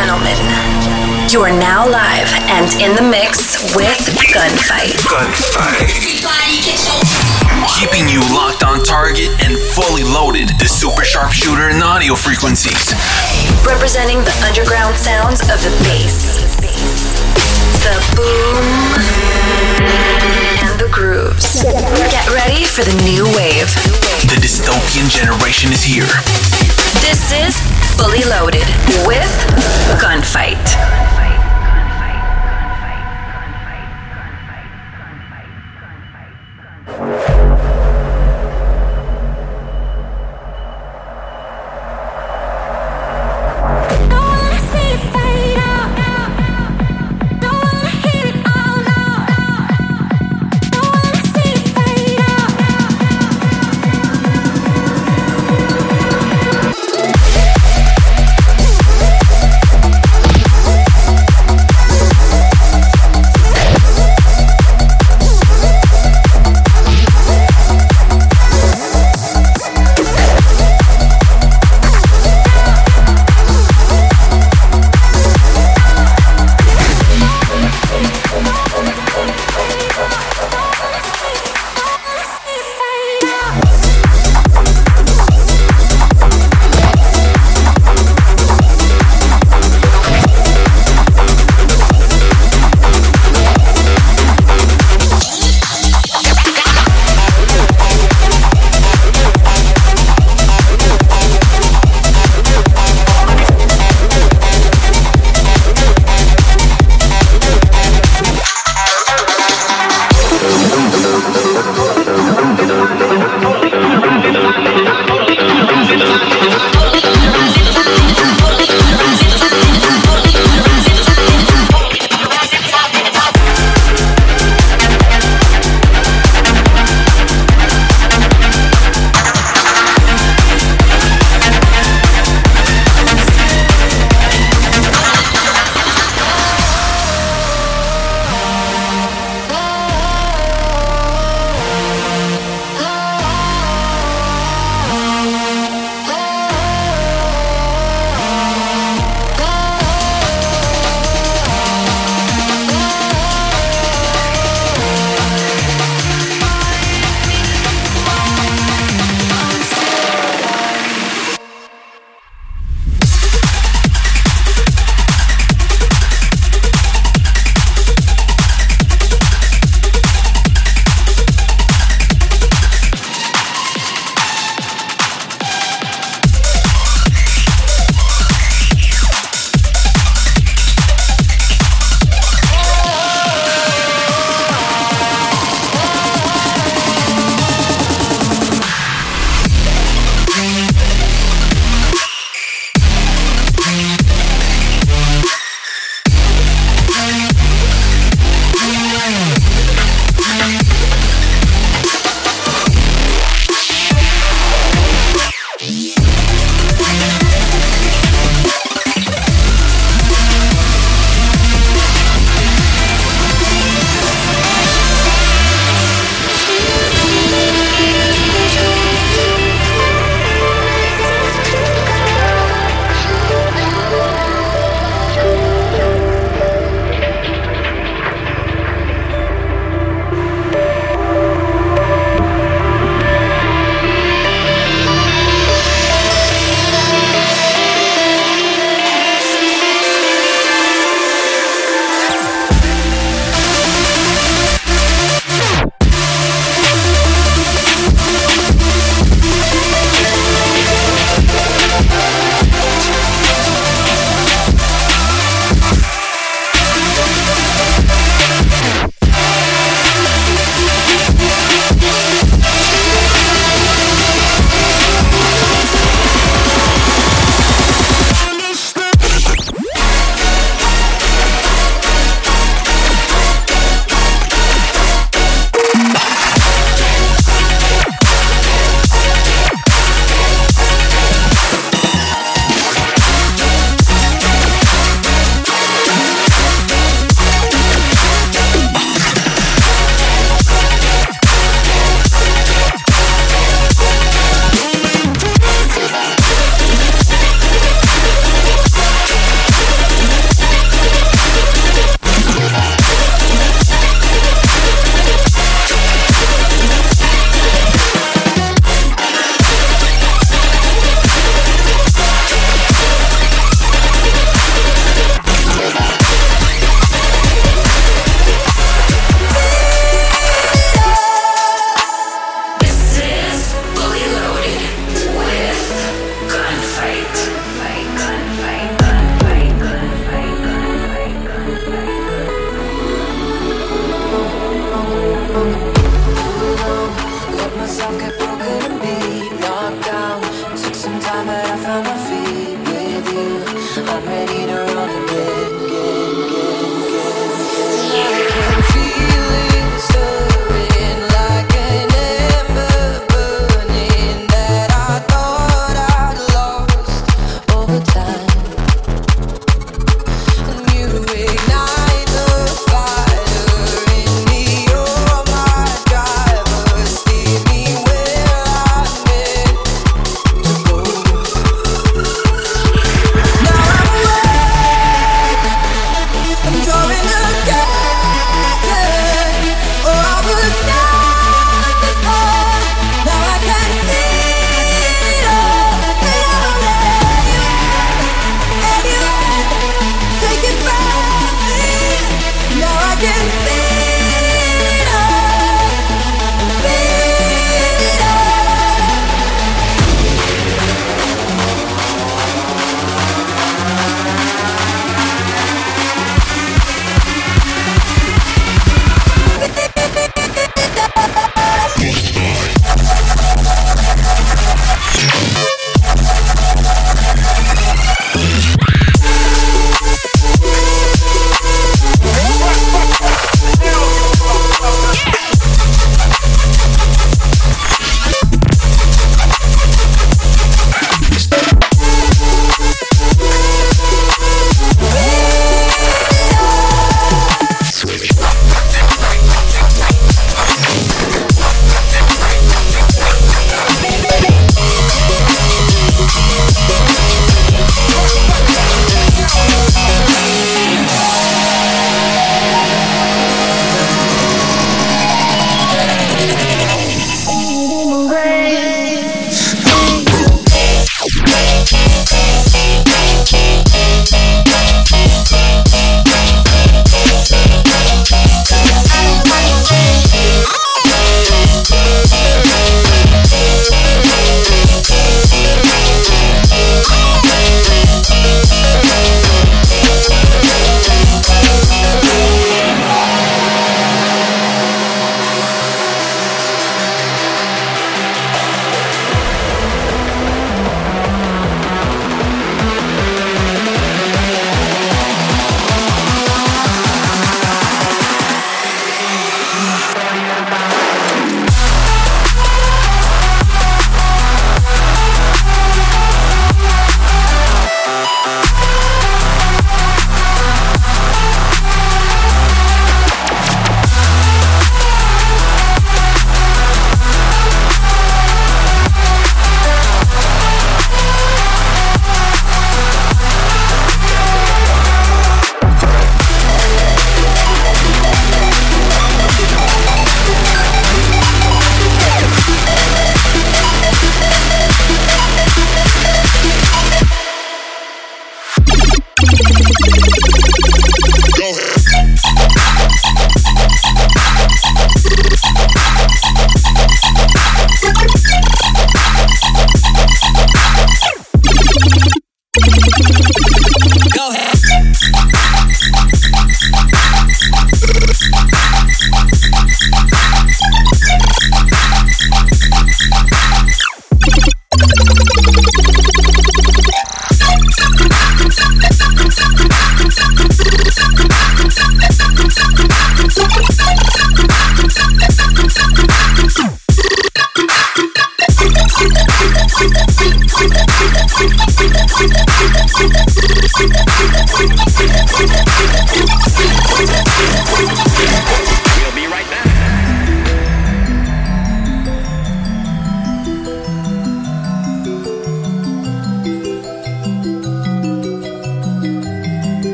gentlemen, you are now live and in the mix with Gunfight. Gunfight. Keeping you locked on target and fully loaded. The super sharpshooter and audio frequencies. Representing the underground sounds of the bass, the boom, and the grooves. Get ready for the new wave. The dystopian generation is here. This is Fully Loaded with Gunfight.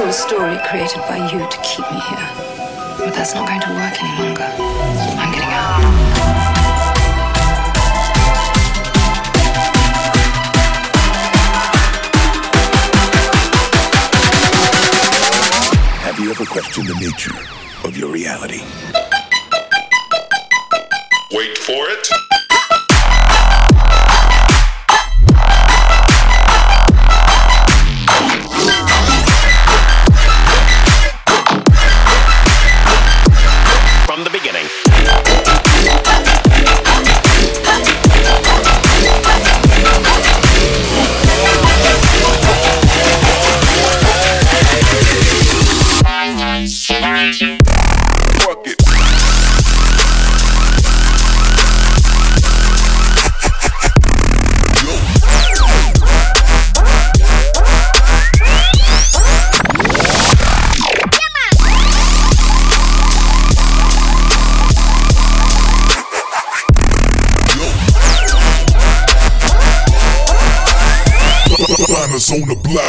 all of story created by you to keep me here. But that's not going to work any longer. I'm getting out. Have you ever questioned the nature of your reality? Wait for it. On the block.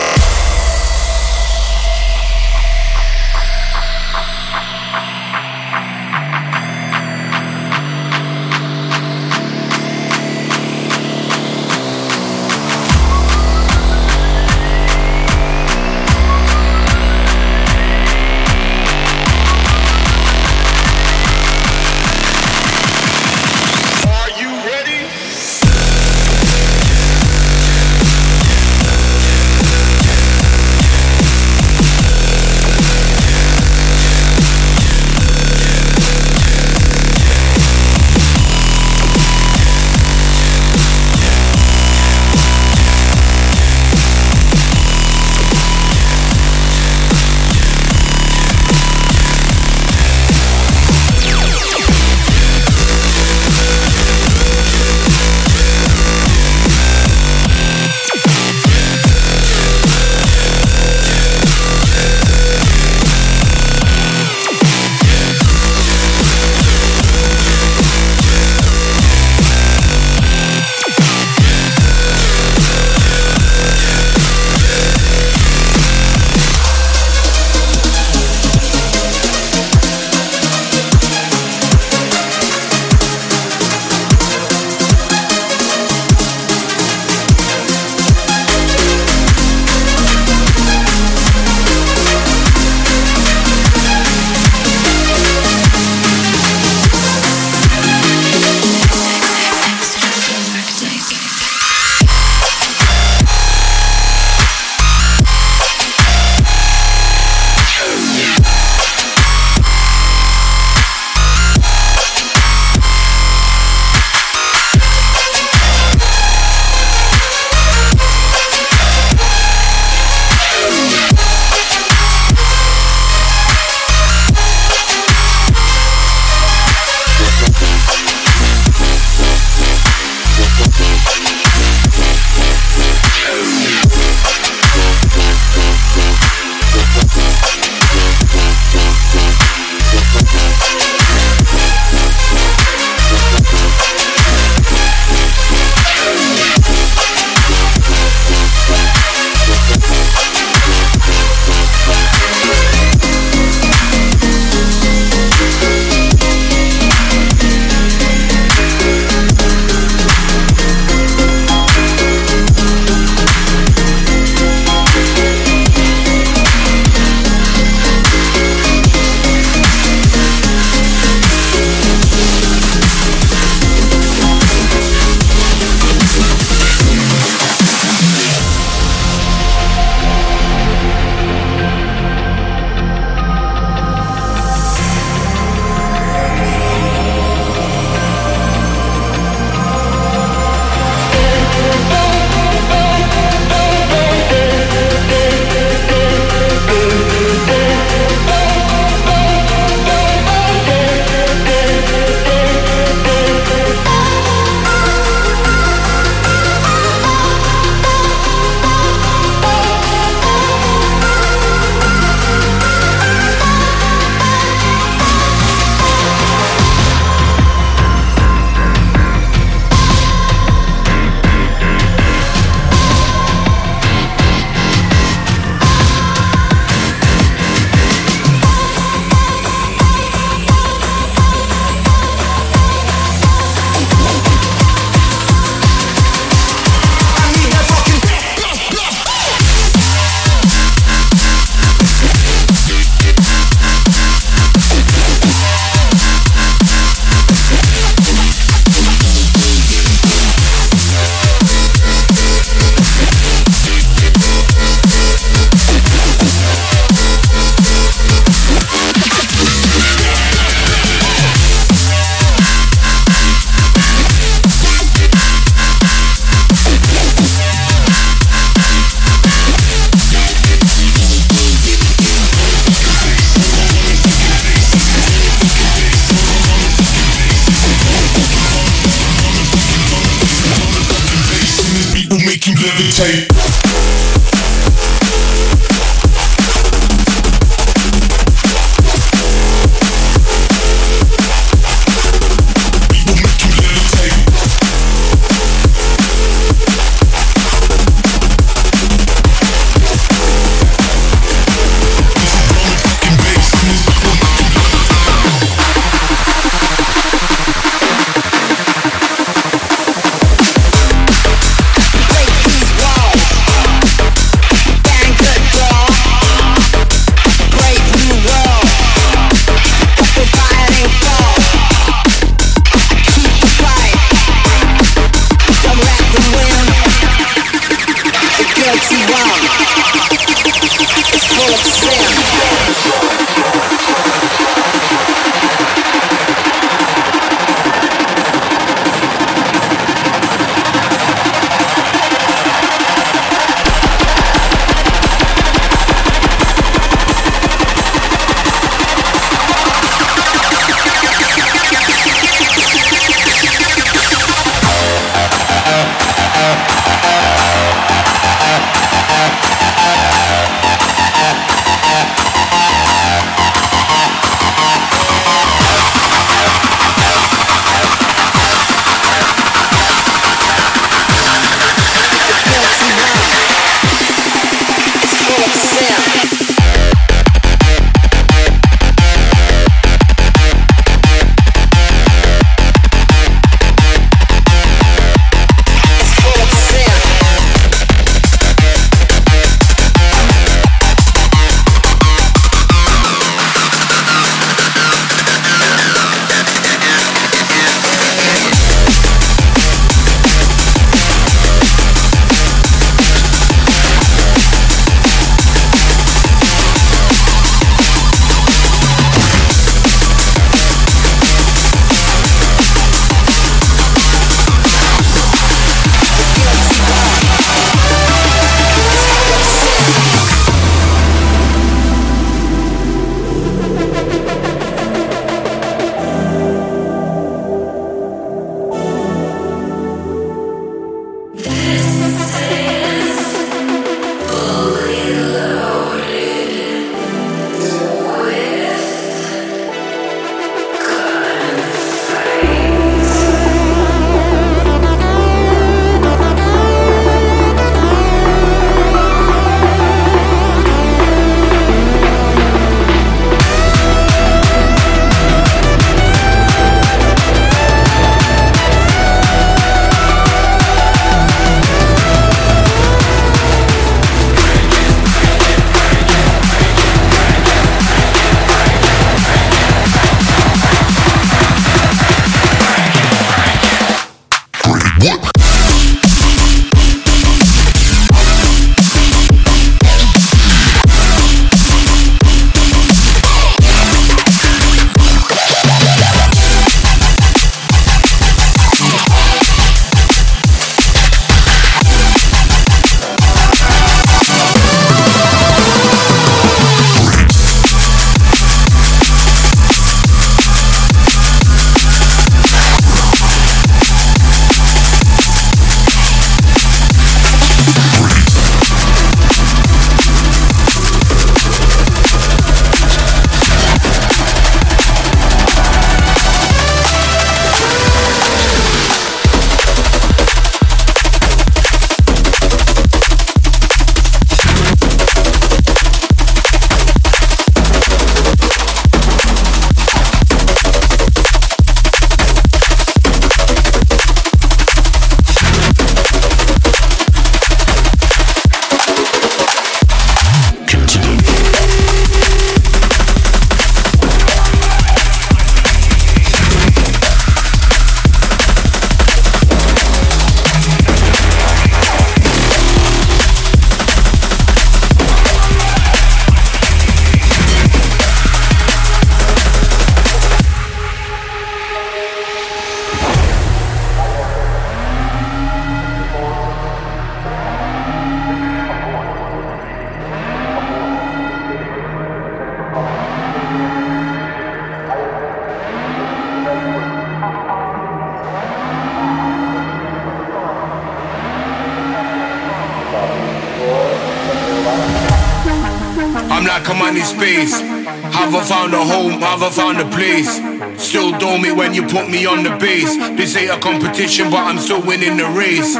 A home, haven't found a place. Still do me when you put me on the base. This ain't a competition, but I'm still winning the race.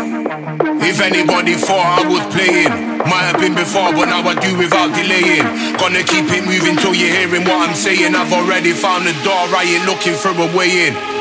If anybody thought I was playing, might have been before, but now I do without delaying. Gonna keep it moving till you're hearing what I'm saying. I've already found the door, I ain't looking for a way in.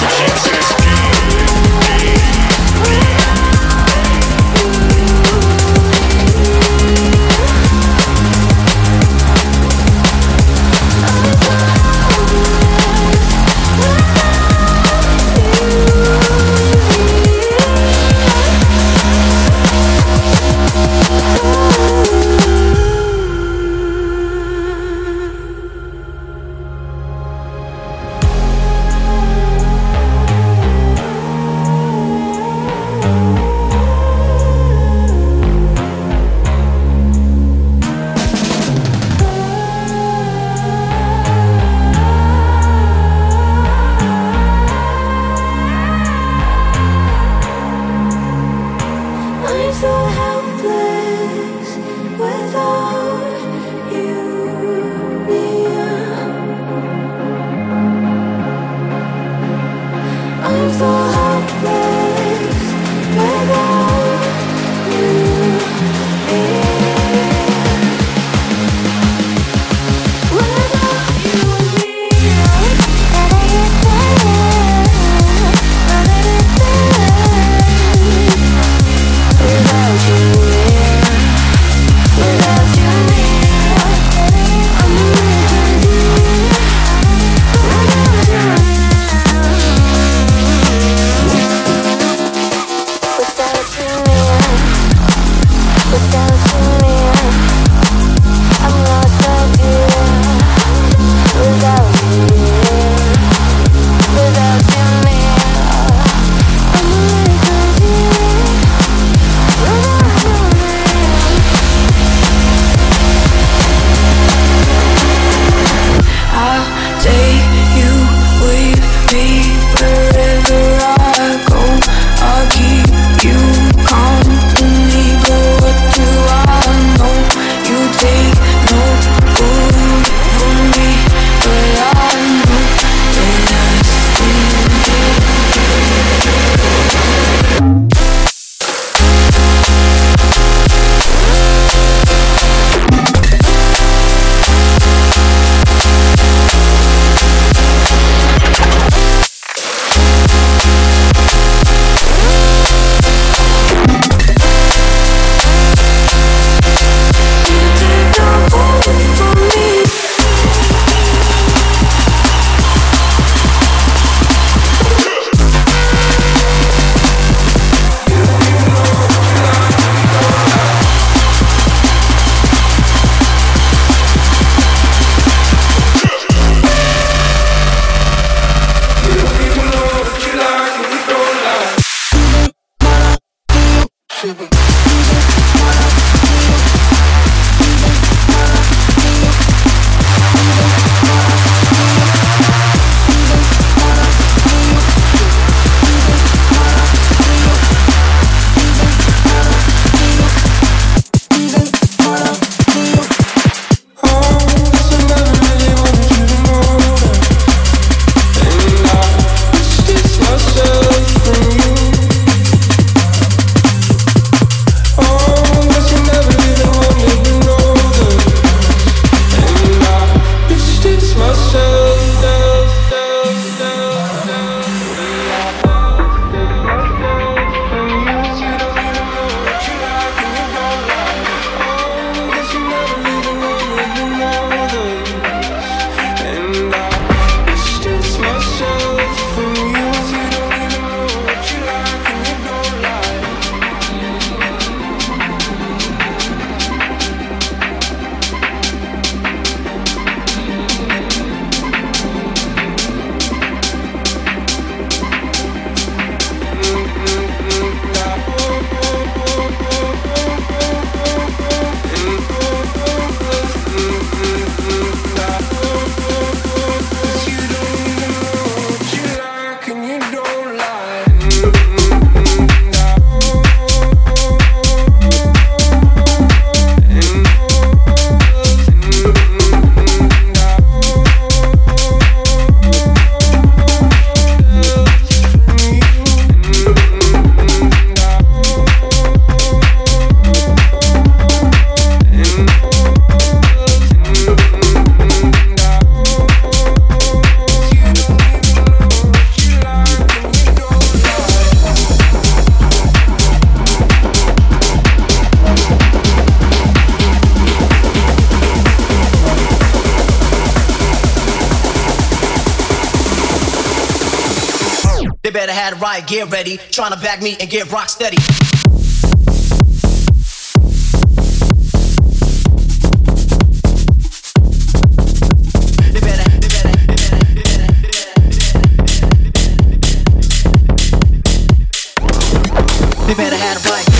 It's They better have the riot gear ready, trying to back me and get rock steady. They better have a right.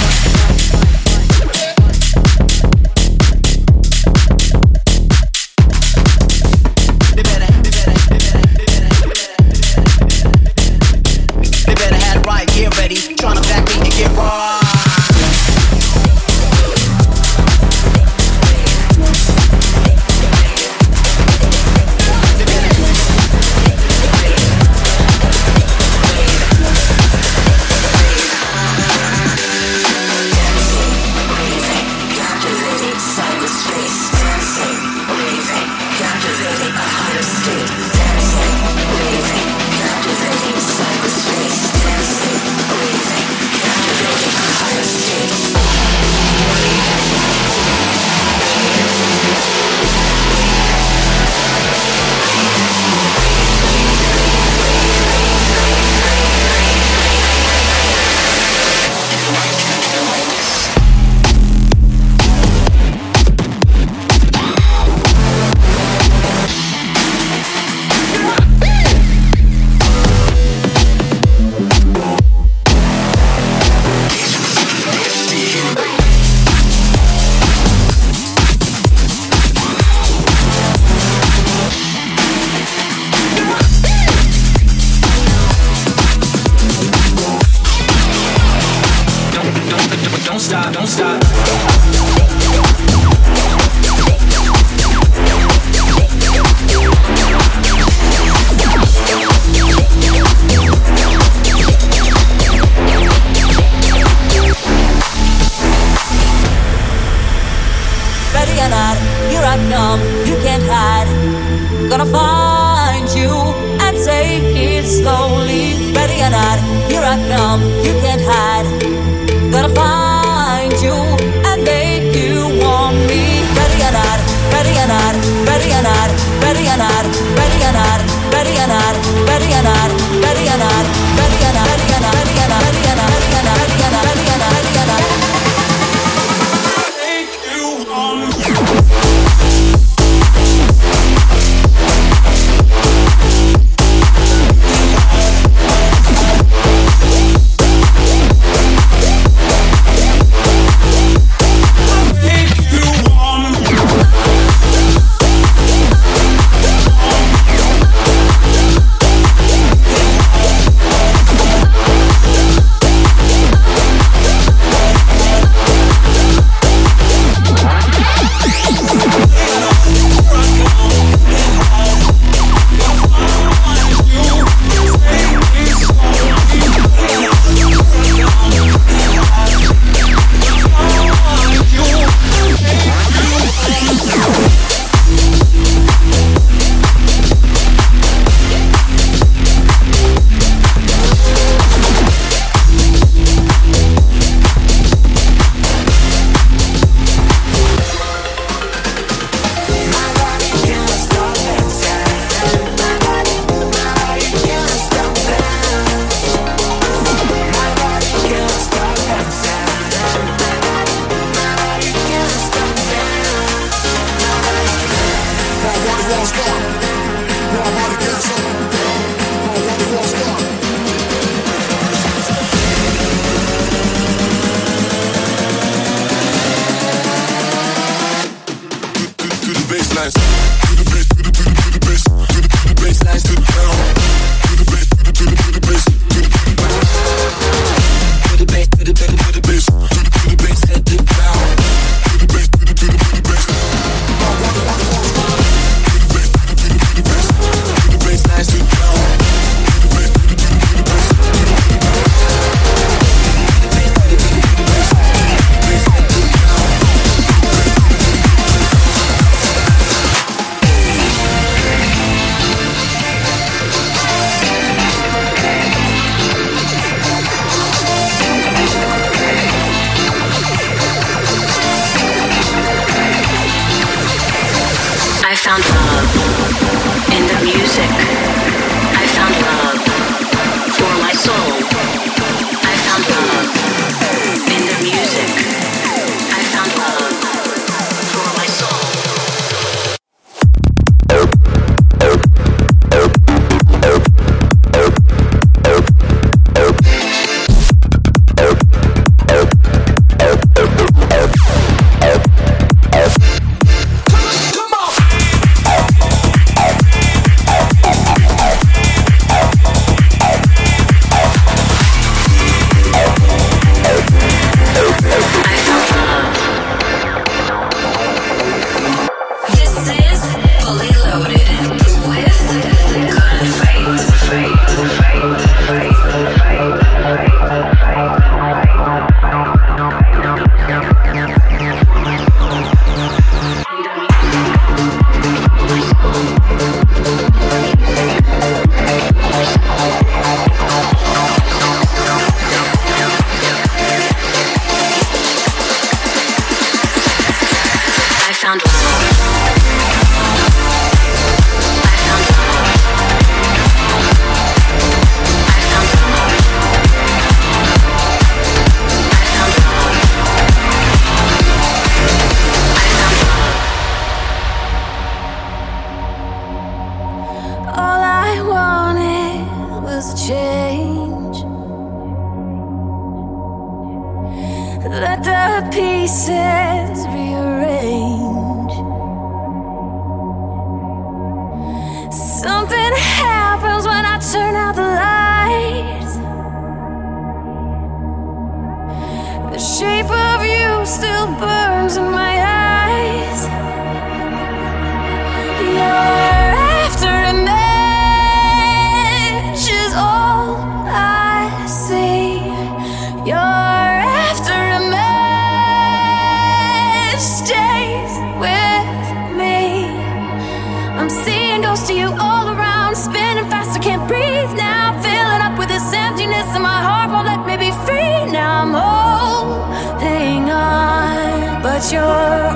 People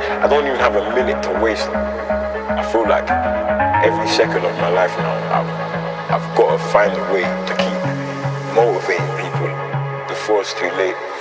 I, don't even have a minute to waste. I feel like every second of my life now, I've, I've got to find a way to keep motivating people before it's too late.